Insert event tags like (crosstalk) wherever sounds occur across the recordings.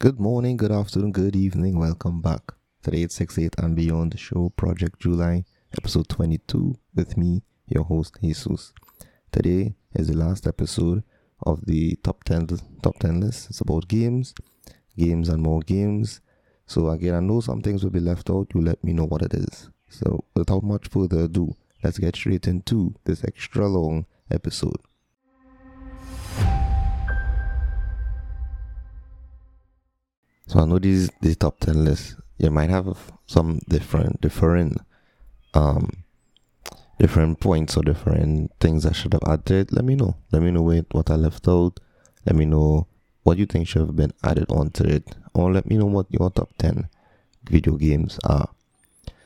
Good morning, good afternoon, good evening. Welcome back to the 868 and Beyond Show, Project July, episode 22, with me, your host, Jesus. Today is the last episode of the top 10, top 10 list. It's about games, games, and more games. So, again, I know some things will be left out. You let me know what it is. So, without much further ado, let's get straight into this extra long episode. So I know these these top ten lists. You might have some different different um different points or different things I should have added. Let me know. Let me know what I left out. Let me know what you think should have been added onto it, or let me know what your top ten video games are.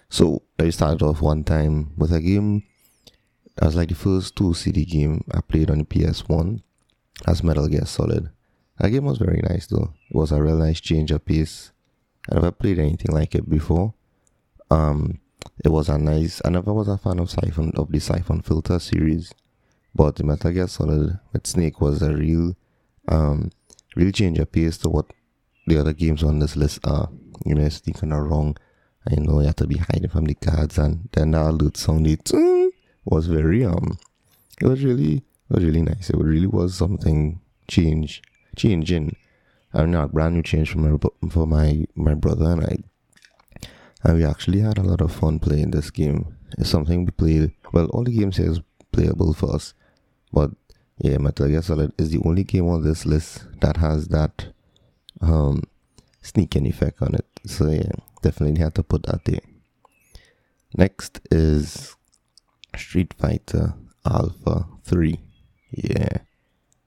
So I started off one time with a game. That was like the first two CD game I played on the PS1 as Metal Gear Solid. That game was very nice though. It was a real nice change of pace. I never played anything like it before. Um, it was a nice. I never was a fan of Siphon of the Siphon Filter series, but the Metal Gear Solid with Snake was a real, um, real change of pace to what the other games on this list are. You know, sneaking around. I know you have to be hiding from the guards, and then that loot song it was very um, it was really it was really nice. It really was something change changing. I mean, a brand new change for my for my my brother and I. And we actually had a lot of fun playing this game. It's something we played. Well, all the games here is playable for us, but yeah, Metal Gear Solid is the only game on this list that has that um, sneaking effect on it. So yeah, definitely had to put that there. Next is Street Fighter Alpha 3. Yeah.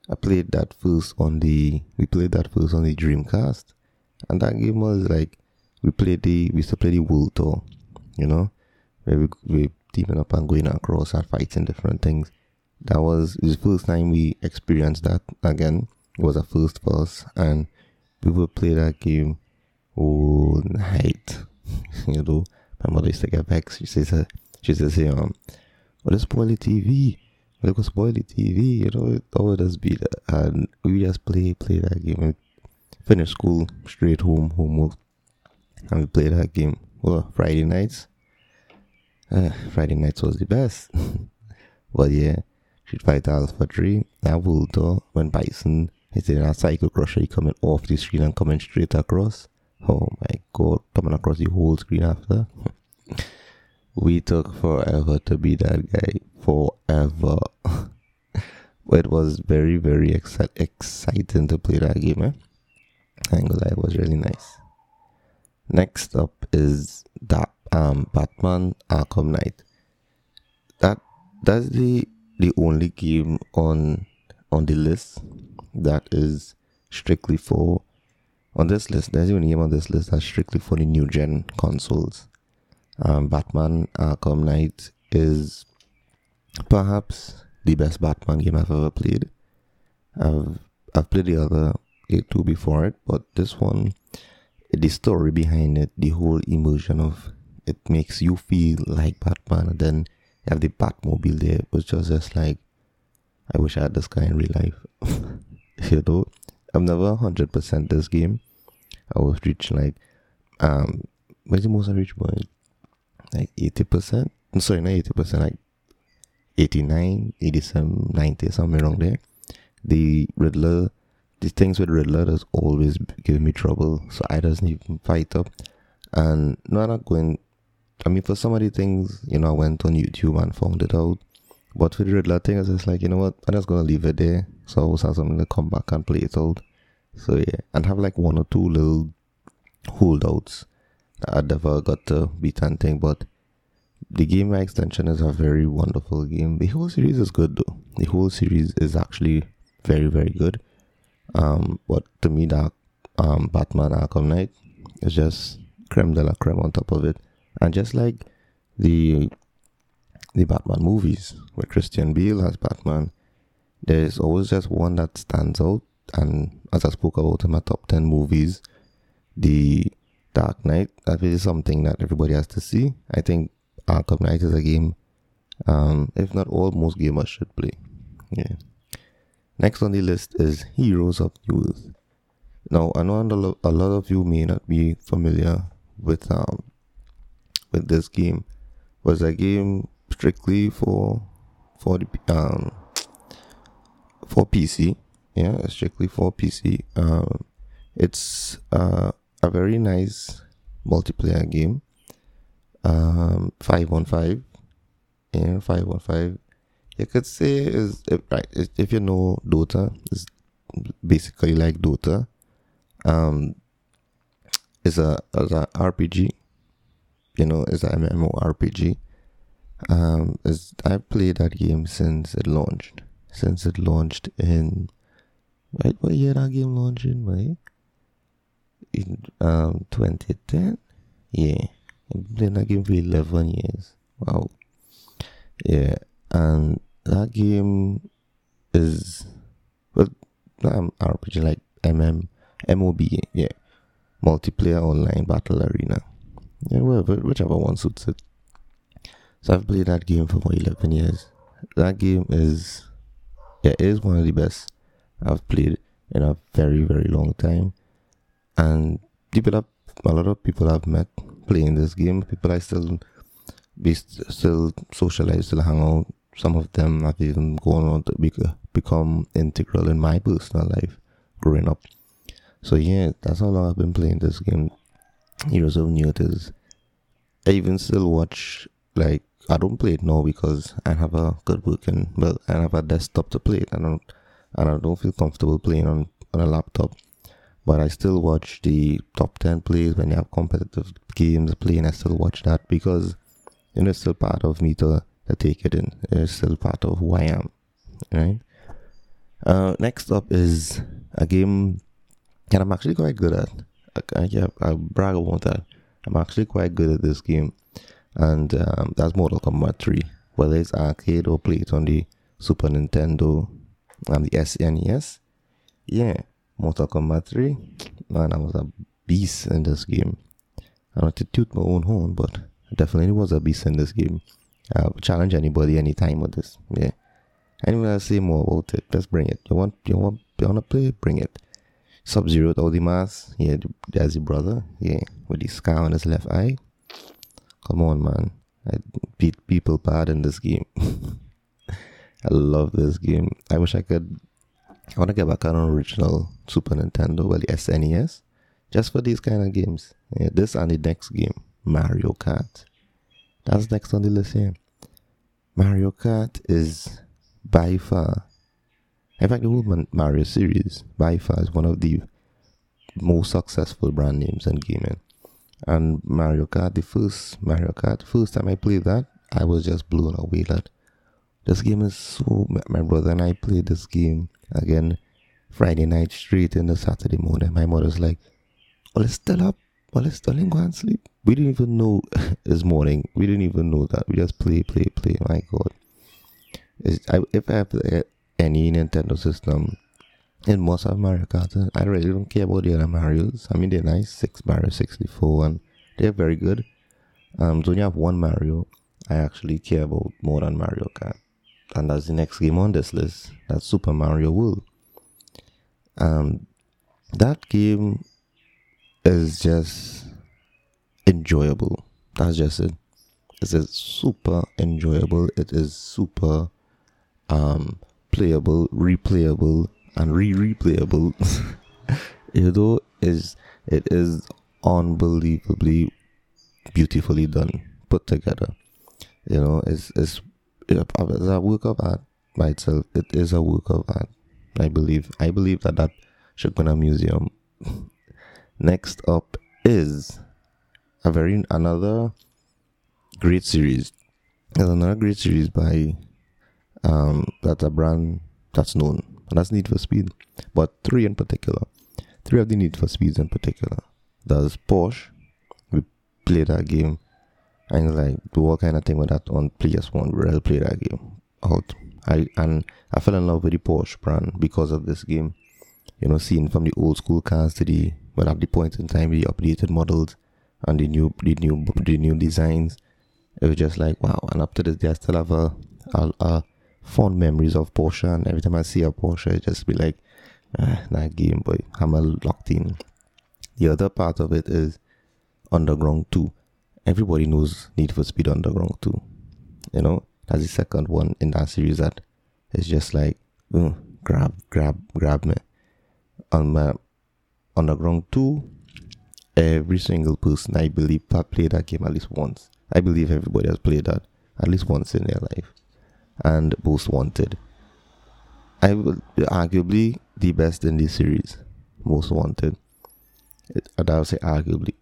I played that first on the we played that first on the Dreamcast, and that game was like we played the we used to play the World Tour, you know, where we we teaming up and going across and fighting different things. That was the first time we experienced that again. It was a first for us, and we would play that game all night. (laughs) you know, my mother used to get vexed. She says, she says, hey, um, spoil the TV like was spoil the TV, you know, it always does be that. And we just play play that game. We finish school, straight home, homework, and we play that game. Well, Friday nights. Uh, Friday nights was the best. (laughs) but yeah, Street Fighter Alpha 3, that World Tour, when Bison is in a Psycho Crusher, he coming off the screen and coming straight across. Oh my god, coming across the whole screen after. (laughs) we took forever to be that guy forever. It was very, very exci- exciting to play that game. Eh? Ain't it was really nice. Next up is that um Batman Arkham Knight. That that's the the only game on on the list that is strictly for on this list. There's even a game on this list that's strictly for the new gen consoles. Um, Batman Arkham Knight is perhaps the best Batman game I've ever played. I've I've played the other two before it, but this one, the story behind it, the whole immersion of it makes you feel like Batman, and then you have the Batmobile there, which was just like, I wish I had this guy in real life. (laughs) you know, I've never hundred percent this game. I was reaching like, um, what's the most I reached point? Like eighty percent. Sorry, not eighty percent. Like 89, 87, 90, somewhere around there. The Riddler, the things with Riddler does always give me trouble, so I doesn't even fight up. And no, I'm not going. I mean, for some of the things, you know, I went on YouTube and found it out. But for the Riddler thing, it's just like, you know what, I'm just gonna leave it there. So I always have something to come back and play it out. So yeah, and have like one or two little holdouts that I never got to beat and thing, but the game My extension is a very wonderful game. The whole series is good though. The whole series is actually very very good. Um, but to me, that um, Batman Arkham Knight is just creme de la creme on top of it, and just like the the Batman movies where Christian Bale as Batman, there's always just one that stands out. And as I spoke about in my top ten movies, the Dark Knight that is something that everybody has to see. I think Arkham Knight is a game, um, if not all, most gamers should play. Yeah. Next on the list is Heroes of Newerth. Now I know a lo- a lot of you may not be familiar with um with this game. Was a game strictly for for the um for PC. Yeah, strictly for PC. Um, it's uh, a very nice multiplayer game. Um, five on five. Yeah, five on five. You could say is if, right if you know Dota, it's basically like Dota. Um, it's a it's a RPG. You know, it's a MMORPG. Um, is I played that game since it launched. Since it launched in right what year that game launched in, right? In um 2010? Yeah. I've played that game for eleven years. Wow. Yeah. And that game is well um, RPG like MM MOB, yeah. Multiplayer online battle arena. Yeah, whatever, whichever one suits it. So I've played that game for about 11 years. That game is, yeah, it is one of the best I've played in a very, very long time. And people have, a lot of people I've met playing this game. People I still be still socialize, still hang out. Some of them have even gone on to be, become integral in my personal life growing up. So yeah, that's how long I've been playing this game. Heroes of Newerth is. I even still watch like I don't play it now because I have a good working well I have a desktop to play it. I don't and I don't feel comfortable playing on, on a laptop. But I still watch the top ten plays when you have competitive games playing. I still watch that because you know it's still part of me to, to take it in. It's still part of who I am. Right? Uh, next up is a game that I'm actually quite good at. I, yeah, I brag about that. I'm actually quite good at this game and um, that's Mortal Kombat 3. Whether it's arcade or played on the Super Nintendo and the SNES, yeah, Mortal Kombat 3, man, I was a beast in this game. I don't to toot my own horn, but I definitely was a beast in this game. I'll challenge anybody anytime with this, yeah. Anyway, I'll say more about it. Let's bring it. You want, you want, you want to play? Bring it. Sub Zero with all the mask, yeah, there's the brother, yeah, with the scar on his left eye. Come on, man. I beat people bad in this game. (laughs) I love this game. I wish I could. I want to get back on original Super Nintendo, well, the SNES, just for these kind of games. Yeah, this and the next game, Mario Kart. That's next on the list here. Mario Kart is by far, in fact, the whole Mario series by far is one of the most successful brand names in gaming and Mario Kart. The first Mario Kart, first time I played that, I was just blown away. That this game is so. My brother and I played this game again Friday night straight in the Saturday morning. My mother's like, "Well, it's still up. Well, it's still in go and sleep." We didn't even know (laughs) this morning. We didn't even know that. We just play, play, play. My God, I, if I have any Nintendo system, it must have Mario Kart. I really don't care about the other Mario's. I mean, they're nice. Six Mario 64, and they're very good. Um, so you have one Mario, I actually care about more than Mario Kart. And that's the next game on this list. That's Super Mario World. Um, that game is just enjoyable. That's just it. It's just super enjoyable. It is super um, playable, replayable, and re-replayable. Although is it is unbelievably beautifully done, put together. You know, it's it's, it's a work of art by itself. It is a work of art. I believe. I believe that that should go in a museum. (laughs) Next up is a very another great series. There's another great series by um that's a brand that's known and that's Need for Speed. But three in particular, three of the Need for Speeds in particular. There's Porsche. We played that game. And like do all kind of thing with that on PS1. We really played that game out. I and I fell in love with the Porsche brand because of this game. You know, seeing from the old school cars to the well at the point in time the updated models and the new the new the new designs. It was just like wow. And up to this day, I still have a a, a fond memories of Porsche, and every time I see a Porsche, I just be like, uh, that game, boy, I'm a locked in. The other part of it is Underground 2. Everybody knows Need for Speed Underground 2. You know, that's the second one in that series that is just like, mm, grab, grab, grab me. On my Underground 2, every single person I believe played that game at least once. I believe everybody has played that at least once in their life. And Most Wanted. I will arguably the best in this series. Most Wanted. It, I would say arguably.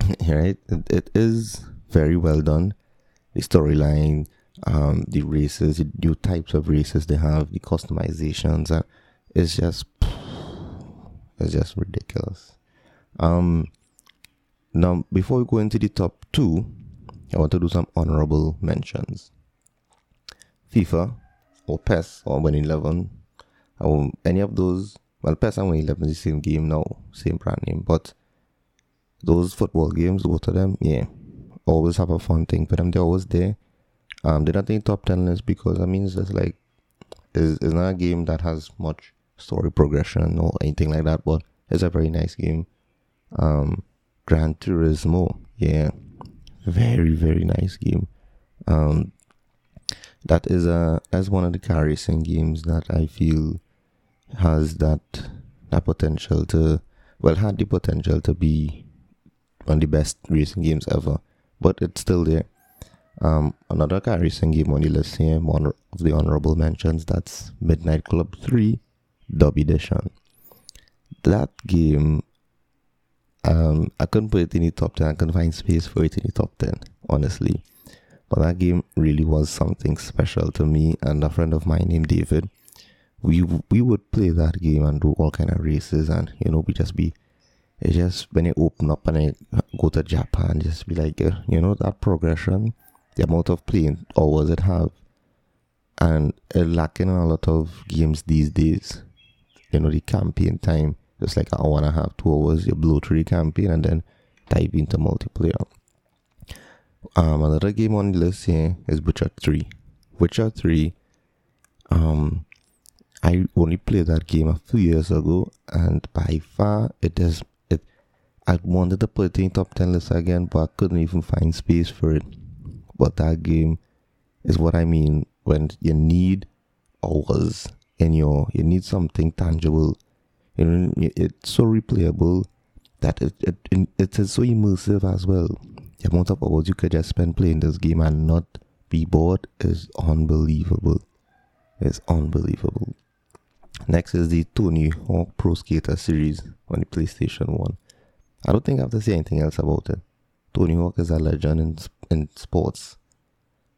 (laughs) right? It, it is very well done. The storyline, um, the races, the new types of races they have, the customizations, uh, it's just (sighs) it's just ridiculous. Um, now before we go into the top two, I want to do some honorable mentions. FIFA or PES or Win Eleven, or any of those. Well, PES and Win Eleven is the same game now, same brand name, but those football games, both of them, yeah, always have a fun thing for them. They're always there. Um, they're not in top ten list because I mean it's just like it's, it's not a game that has much story progression or anything like that, but it's a very nice game. Um, Gran Turismo, yeah, very very nice game. Um, that is a as one of the car racing games that I feel has that that potential to well had the potential to be of the best racing games ever, but it's still there. Um, another car racing game on the list here, one of the honorable mentions, that's Midnight Club 3 Dub Edition. That game, um, I couldn't put it in the top 10, I couldn't find space for it in the top 10, honestly. But that game really was something special to me and a friend of mine named David. We we would play that game and do all kind of races and you know we just be it just when it open up and I go to Japan, just be like, uh, you know, that progression, the amount of playing hours it have, and lacking a lot of games these days. You know, the campaign time, just like an hour and a half, two hours, you blow through the campaign and then dive into multiplayer. Um, another game on the list here is Witcher 3. Witcher 3, um, I only played that game a few years ago, and by far it is I wanted to put it in top 10 list again, but I couldn't even find space for it. But that game is what I mean when you need hours in your, you need something tangible. You know, it's so replayable that it, it, it is so immersive as well. The amount of hours you could just spend playing this game and not be bored is unbelievable. It's unbelievable. Next is the Tony Hawk Pro Skater series on the PlayStation 1. I don't think I have to say anything else about it. Tony Hawk is a legend in, in sports.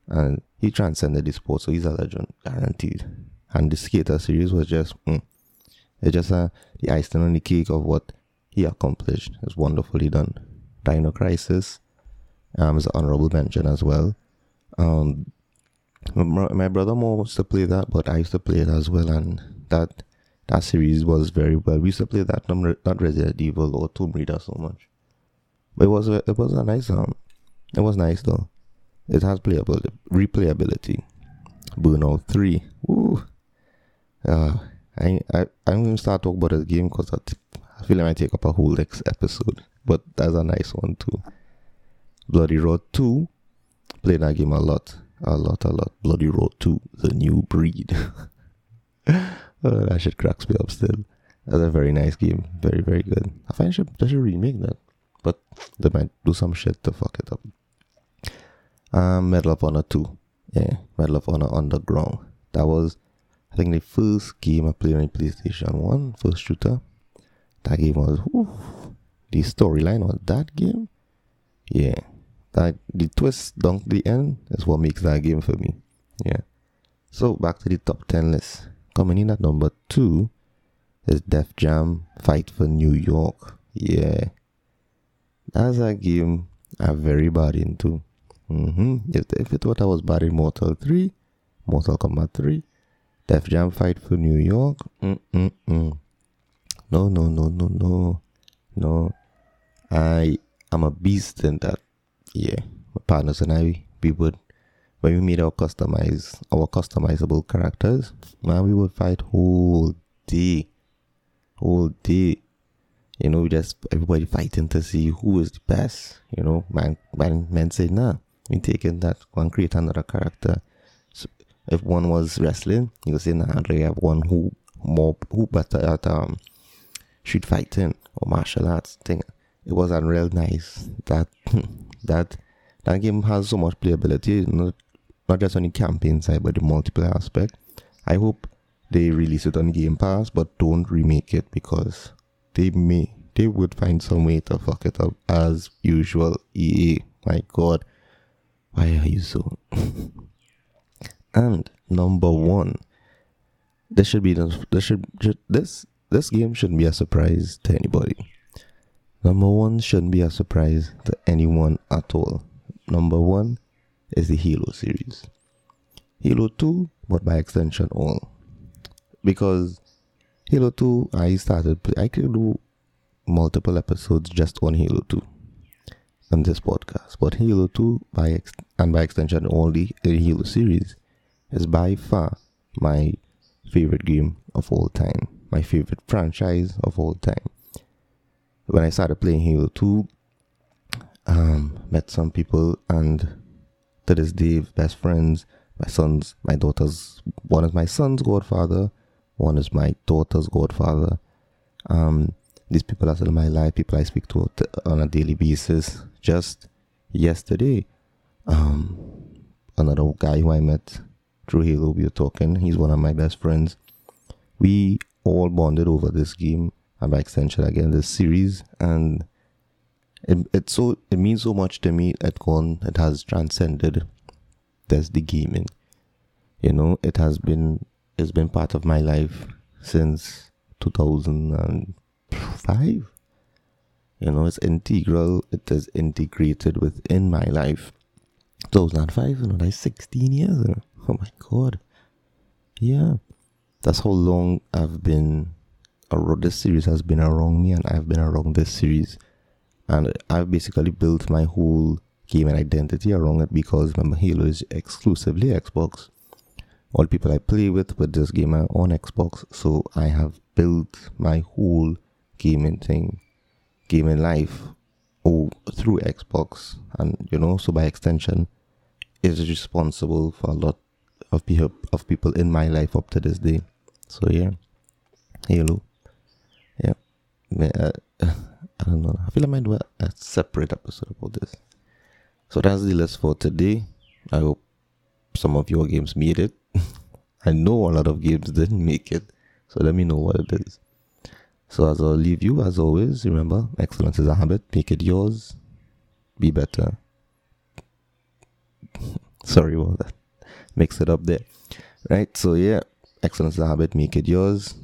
And he transcended the sport, so he's a legend, guaranteed. And the skater series was just, mm, it's just uh, the icing on the cake of what he accomplished. It's wonderfully done. Dino Crisis um, is an honorable mention as well. Um, my, my brother more used to play that, but I used to play it as well, and that that series was very well. We used to play that not Resident Evil or Tomb Raider so much, but it was a, it was a nice um, it was nice though. It has playability, replayability. Burnout Three, woo. Uh, I I I'm gonna start talking about this game because I, t- I feel like I might take up a whole next episode, but that's a nice one too. Bloody Roar Two, played that game a lot, a lot, a lot. Bloody Roar Two, the new breed. (laughs) Oh, that shit cracks me up still. That's a very nice game. Very, very good. I find should, they should remake that. But they might do some shit to fuck it up. Um, Medal of Honor 2. Yeah, Medal of Honor Underground. That was, I think, the first game I played on PlayStation 1, first shooter. That game was, whew, the storyline on that game, yeah. That, the twist down the end is what makes that game for me. Yeah. So back to the top 10 list. Coming in at number two is Def Jam Fight for New York. Yeah. That's a game I'm very bad into. Mm-hmm. If, if you thought I was bad in Mortal 3, Mortal Kombat 3, Def Jam Fight for New York, mm-mm-mm. No, no, no, no, no. No. I am a beast in that. Yeah. My partners and I, we would when we made our customize our customizable characters, man, we would fight whole day. whole day. You know, just everybody fighting to see who is the best. You know, man, man, men say, nah, we taking that one create another character. So if one was wrestling, you could say, nah, I'd have one who more who better at um street fighting or martial arts thing. It was unreal nice that (laughs) that that game has so much playability, not not just on the campaign side but the multiplayer aspect. I hope they release it on Game Pass, but don't remake it because they may they would find some way to fuck it up as usual. EA, my god, why are you so? (laughs) and number one, this should be this should this this game shouldn't be a surprise to anybody. Number one shouldn't be a surprise to anyone at all. Number one is the Halo series. Halo 2, but by extension all. Because Halo 2, I started, I could do multiple episodes just on Halo 2 on this podcast. But Halo 2, by ex- and by extension, all the Halo series, is by far my favorite game of all time, my favorite franchise of all time. When I started playing Halo 2, um, met some people, and to this day, best friends. My son's, my daughter's, one is my son's godfather, one is my daughter's godfather. Um, these people are still in my life, people I speak to on a daily basis. Just yesterday, um, another guy who I met through Halo, we were talking. He's one of my best friends. We all bonded over this game, and by extension, again, this series, and it, it so it means so much to me at gone it has transcended just the gaming. You know it has been it's been part of my life since 2005 you know it's integral. It is integrated within my life. 2005 you know like 16 years oh my god. Yeah. That's how long i've been around this series has been around me and i've been around this series and I've basically built my whole game and identity around it because remember Halo is exclusively Xbox. All people I play with with this game are on Xbox, so I have built my whole gaming thing, gaming life, oh through Xbox, and you know, so by extension, is responsible for a lot of of people in my life up to this day. So yeah, Halo, yeah. (laughs) Uh, I don't know. I feel like I might do a, a separate episode about this. So that's the list for today. I hope some of your games made it. (laughs) I know a lot of games didn't make it. So let me know what it is. So as I'll leave you, as always, remember, excellence is a habit. Make it yours. Be better. (laughs) Sorry about that. Mix it up there. Right? So yeah, excellence is a habit. Make it yours.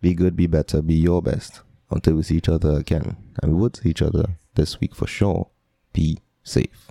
Be good, be better, be your best until we see each other again. And we would see each other this week for sure. Be safe.